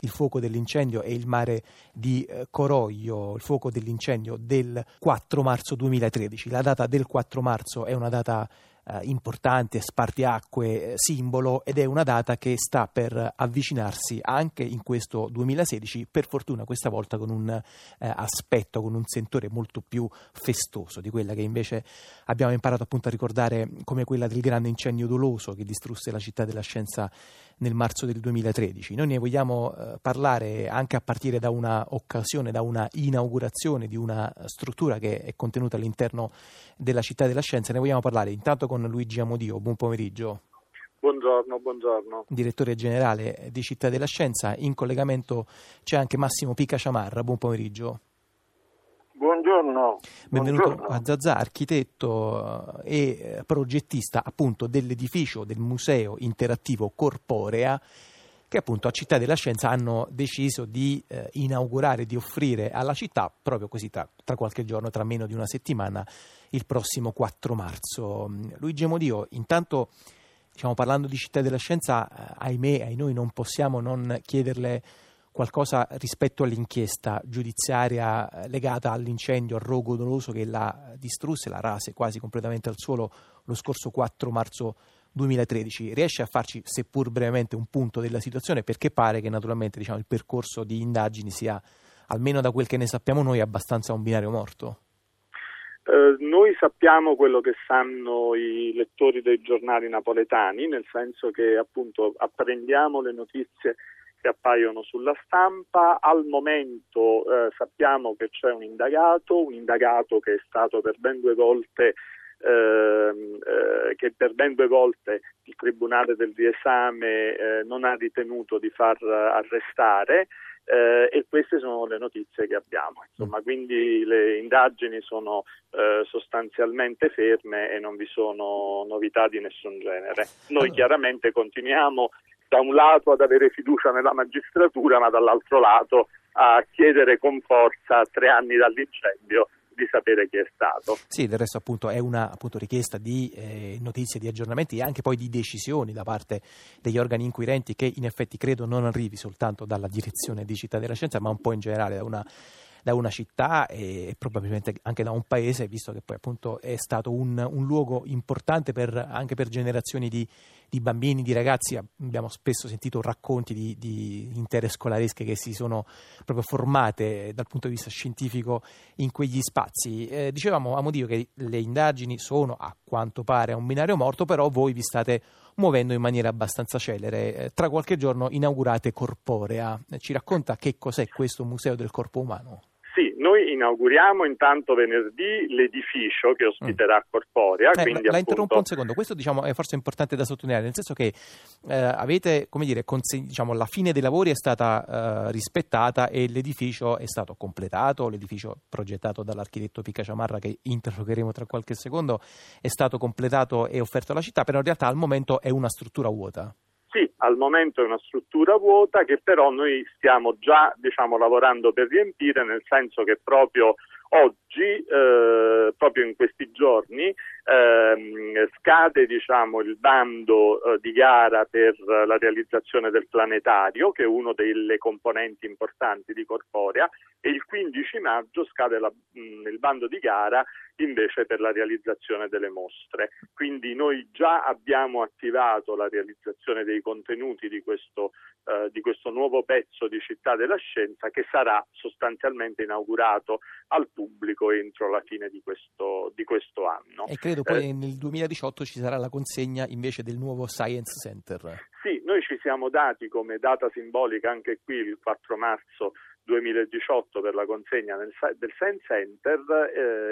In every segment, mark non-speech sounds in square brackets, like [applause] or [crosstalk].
il fuoco dell'incendio è il mare di eh, Coroglio, il fuoco dell'incendio del 4 marzo 2013. La data del 4 marzo è una data eh, importante, spartiacque, eh, simbolo ed è una data che sta per avvicinarsi anche in questo 2016, per fortuna questa volta con un eh, aspetto, con un sentore molto più festoso di quella che invece abbiamo imparato appunto a ricordare come quella del grande incendio doloso che distrusse la città della scienza nel marzo del 2013. Noi ne vogliamo eh, parlare anche a partire da una occasione, da una inaugurazione di una struttura che è contenuta all'interno della città della scienza. Ne vogliamo parlare intanto con Luigi Amodio. Buon pomeriggio. Buongiorno, buongiorno. Direttore generale di Città della Scienza. In collegamento c'è anche Massimo Pica Ciamarra. Buon pomeriggio. Buongiorno. Benvenuto Buongiorno. a Zazà, architetto eh, e eh, progettista appunto dell'edificio del Museo Interattivo Corporea che appunto a Città della Scienza hanno deciso di eh, inaugurare, di offrire alla città proprio così tra, tra, qualche giorno, tra meno di una settimana, il prossimo 4 marzo. Luigi Modio, intanto diciamo, parlando di Città della Scienza, eh, ahimè, ai noi non possiamo non chiederle qualcosa rispetto all'inchiesta giudiziaria eh, legata all'incendio, al rogo doloso che la distrusse, la rase quasi completamente al suolo lo scorso 4 marzo 2013. Riesce a farci, seppur brevemente, un punto della situazione perché pare che naturalmente diciamo, il percorso di indagini sia, almeno da quel che ne sappiamo noi, abbastanza un binario morto? Eh, noi sappiamo quello che sanno i lettori dei giornali napoletani, nel senso che appunto apprendiamo le notizie che appaiono sulla stampa. Al momento eh, sappiamo che c'è un indagato, un indagato che è stato per ben due volte eh, che per ben due volte il Tribunale del riesame eh, non ha ritenuto di far arrestare eh, e queste sono le notizie che abbiamo. Insomma, quindi le indagini sono eh, sostanzialmente ferme e non vi sono novità di nessun genere. Noi chiaramente continuiamo da un lato ad avere fiducia nella magistratura, ma dall'altro lato a chiedere con forza, tre anni dall'incendio, di sapere chi è stato. Sì, del resto appunto è una appunto, richiesta di eh, notizie, di aggiornamenti e anche poi di decisioni da parte degli organi inquirenti che in effetti credo non arrivi soltanto dalla direzione di Città della Scienza, ma un po' in generale da una da una città e probabilmente anche da un paese, visto che poi appunto è stato un, un luogo importante per, anche per generazioni di, di, bambini, di ragazzi. Abbiamo spesso sentito racconti di, di intere scolaresche che si sono proprio formate dal punto di vista scientifico in quegli spazi. Eh, dicevamo a Modio che le indagini sono a quanto pare a un binario morto, però voi vi state muovendo in maniera abbastanza celere. Eh, tra qualche giorno inaugurate Corporea. Ci racconta che cos'è questo Museo del Corpo Umano? Noi inauguriamo intanto venerdì l'edificio che ospiterà mm. Corporea. Eh, la, appunto... interrompo un secondo, questo diciamo, è forse importante da sottolineare, nel senso che eh, avete, come dire, conseg- diciamo, la fine dei lavori è stata eh, rispettata e l'edificio è stato completato, l'edificio progettato dall'architetto Picca Ciamarra che interrogheremo tra qualche secondo è stato completato e offerto alla città, però in realtà al momento è una struttura vuota. Al momento è una struttura vuota che però noi stiamo già diciamo, lavorando per riempire, nel senso che proprio oggi, eh, proprio in questi giorni, ehm, scade diciamo, il bando eh, di gara per la realizzazione del planetario, che è uno delle componenti importanti di Corporea, e il 15 maggio scade la, mh, il bando di gara invece per la realizzazione delle mostre. Quindi noi già abbiamo attivato la realizzazione dei contenuti di questo, eh, di questo nuovo pezzo di Città della Scienza che sarà sostanzialmente inaugurato al pubblico entro la fine di questo, di questo anno. E credo poi eh, nel 2018 ci sarà la consegna invece del nuovo Science Center. Sì, noi ci siamo dati come data simbolica anche qui il 4 marzo 2018 per la consegna nel, del Science Center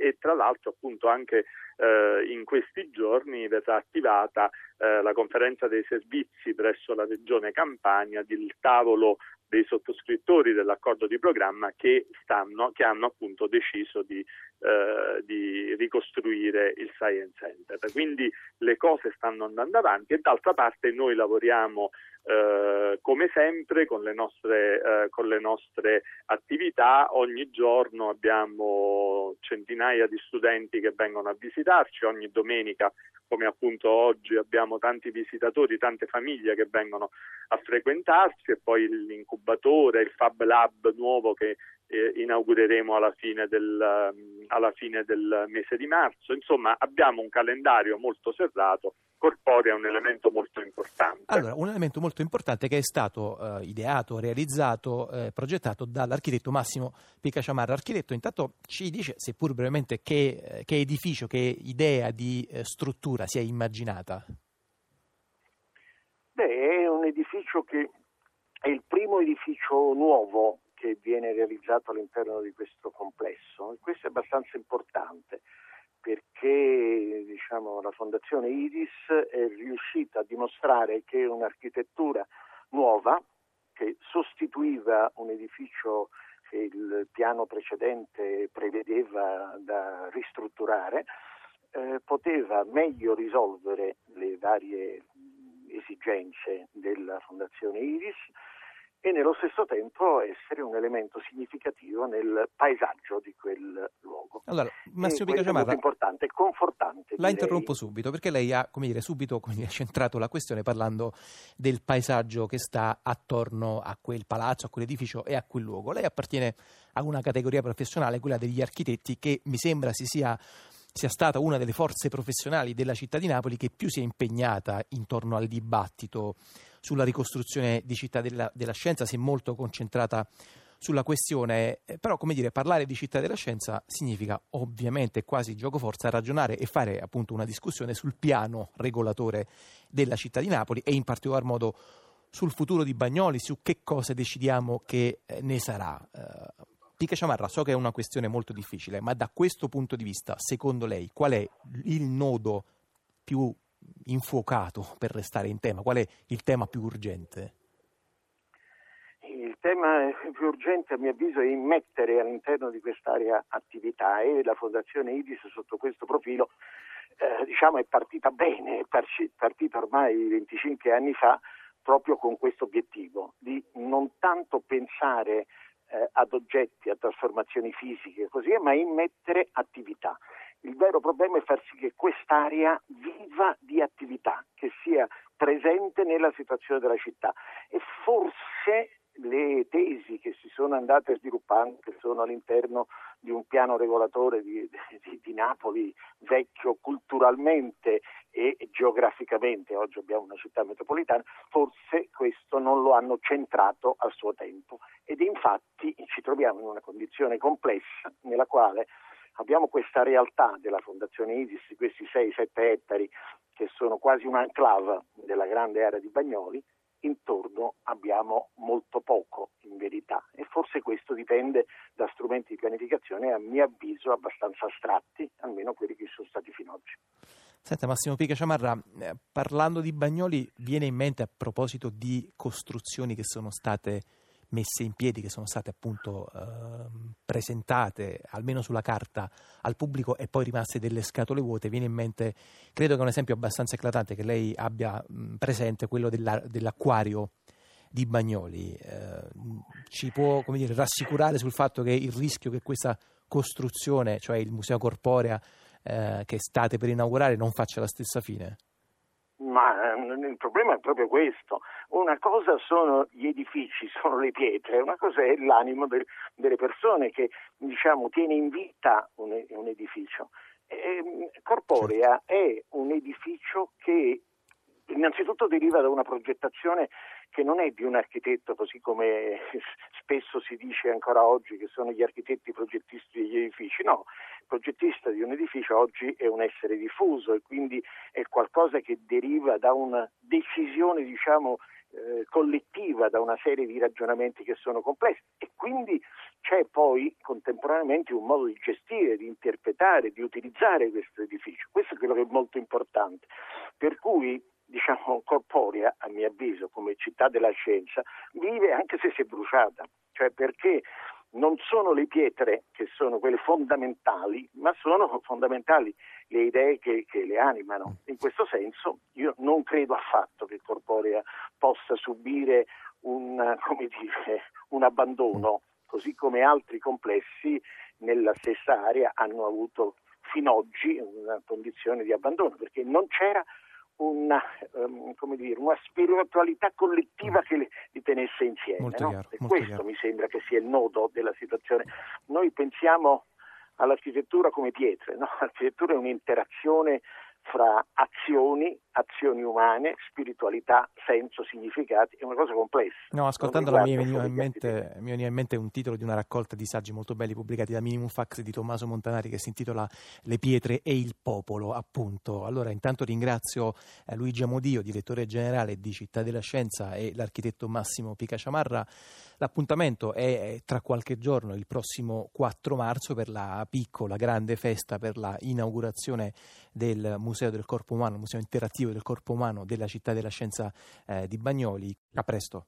eh, e tra l'altro appunto anche eh, in questi giorni verrà attivata eh, la conferenza dei servizi presso la regione Campania del tavolo dei sottoscrittori dell'accordo di programma che, stanno, che hanno appunto deciso di, eh, di, ricostruire il Science Center. Quindi le cose stanno andando avanti e d'altra parte noi lavoriamo eh, come sempre con le, nostre, eh, con le nostre attività ogni giorno abbiamo centinaia di studenti che vengono a visitarci, ogni domenica come appunto oggi abbiamo tanti visitatori, tante famiglie che vengono a frequentarci e poi l'incubatore, il Fab Lab nuovo che eh, inaugureremo alla fine, del, um, alla fine, del, mese di marzo. Insomma, abbiamo un calendario molto serrato. Corporea è un elemento molto importante. Allora, un elemento molto importante che è stato uh, ideato, realizzato, eh, progettato dall'architetto Massimo Picaciamarra. Architetto, intanto ci dice, seppur brevemente, che, eh, che edificio, che idea di eh, struttura si è immaginata? Beh, è un edificio che è il primo edificio nuovo che viene realizzato all'interno di questo complesso. Questo è abbastanza importante perché diciamo, la Fondazione Iris è riuscita a dimostrare che un'architettura nuova che sostituiva un edificio che il piano precedente prevedeva da ristrutturare, eh, poteva meglio risolvere le varie esigenze della Fondazione Iris e nello stesso tempo essere un elemento significativo nel paesaggio di quel luogo. Allora, Massimo Picaciamarra, è importante confortante. La direi. interrompo subito perché lei ha come dire, subito come dire, centrato la questione parlando del paesaggio che sta attorno a quel palazzo, a quell'edificio e a quel luogo. Lei appartiene a una categoria professionale, quella degli architetti, che mi sembra si sia sia stata una delle forze professionali della città di Napoli che più si è impegnata intorno al dibattito sulla ricostruzione di città della, della scienza, si è molto concentrata sulla questione, eh, però come dire, parlare di città della scienza significa ovviamente quasi gioco forza ragionare e fare appunto una discussione sul piano regolatore della città di Napoli e in particolar modo sul futuro di Bagnoli, su che cosa decidiamo che eh, ne sarà. Uh, Pica Ciamarra, so che è una questione molto difficile, ma da questo punto di vista, secondo lei, qual è il nodo più infuocato [laughs] per restare in tema? Qual è il tema più urgente? Il tema più urgente a mio avviso è immettere all'interno di quest'area attività e la Fondazione IDIS sotto questo profilo eh, diciamo è partita bene, è partita ormai 25 anni fa proprio con questo obiettivo di non tanto pensare eh, ad oggetti, a trasformazioni fisiche, così, ma immettere attività. Il vero problema è far sì che quest'area viva di attività, che sia presente nella situazione della città e forse le tesi che si sono andate sviluppando, che sono all'interno di un piano regolatore di, di, di, Napoli vecchio culturalmente e geograficamente, oggi abbiamo una città metropolitana, forse questo non lo hanno centrato al suo tempo. Ed infatti ci troviamo in una condizione complessa nella quale abbiamo questa realtà della Fondazione ISIS, questi 6-7 ettari che sono quasi un'enclave della grande area di Bagnoli, intorno abbiamo molto poco in verità e forse questo dipende da strumenti di pianificazione a mio avviso abbastanza astratti, almeno quelli che sono stati fino ad oggi. Senta Massimo Pica Ciamarra, eh, parlando di Bagnoli viene in mente a proposito di costruzioni che sono state messe in piedi, che sono state appunto eh, presentate almeno sulla carta al pubblico e poi rimaste delle scatole vuote, viene in mente, credo che un esempio abbastanza eclatante che lei abbia mh, presente, quello della, dell'acquario di Bagnoli. Eh, ci può dire, rassicurare sul fatto che il rischio che questa costruzione, cioè il Museo Corporea eh, che state per inaugurare, non faccia la stessa fine? Ma eh, il problema è proprio questo. Una cosa sono gli edifici, [laughs] sono le pietre, una cosa è l'animo del, delle persone che diciamo, tiene in vita un, un edificio. E, Corporea certo. è un edificio che innanzitutto deriva da una progettazione che non è di un architetto, così come [laughs] spesso si dice ancora oggi che sono gli architetti progettisti degli edifici, no, progettista di un edificio oggi è un essere diffuso e quindi è qualcosa che deriva da una decisione, diciamo, eh, collettiva, da una serie di ragionamenti che sono complessi e quindi c'è poi contemporaneamente un modo di gestire, di interpretare, di utilizzare questo edificio. Questo è quello che è molto importante. Per cui diciamo, corporea, a mio avviso, come città della scienza, vive anche se si è bruciata, cioè perché non sono le pietre che sono quelle fondamentali, ma sono fondamentali le idee che, che, le animano. In questo senso io non credo affatto che Corporea possa subire un, [laughs] dire, un abbandono, così come altri complessi nella stessa area hanno avuto fino ad oggi una condizione di abbandono, perché non c'era una, um, dire, una spiritualità collettiva che li, li tenesse insieme. No? Chiaro, e questo chiaro. mi sembra che sia il nodo della situazione. Noi pensiamo all'architettura come pietre, no? l'architettura è un'interazione fra azioni, azioni umane, spiritualità, senso, significati, è una cosa complessa. No, ascoltandola mi veniva, in mente, mi veniva in mente un titolo di una raccolta di saggi molto belli pubblicati da Minimum Fax di Tommaso Montanari che si intitola Le pietre e il popolo, appunto. Allora, intanto ringrazio eh, Luigi Amodio, direttore generale di Città della Scienza e l'architetto Massimo Picaciamarra. L'appuntamento è tra qualche giorno, il prossimo 4 marzo, per la piccola, grande festa per la inaugurazione del Museo del Corpo Umano, Museo Interattivo del Corpo Umano della Città della Scienza eh, di Bagnoli. A presto.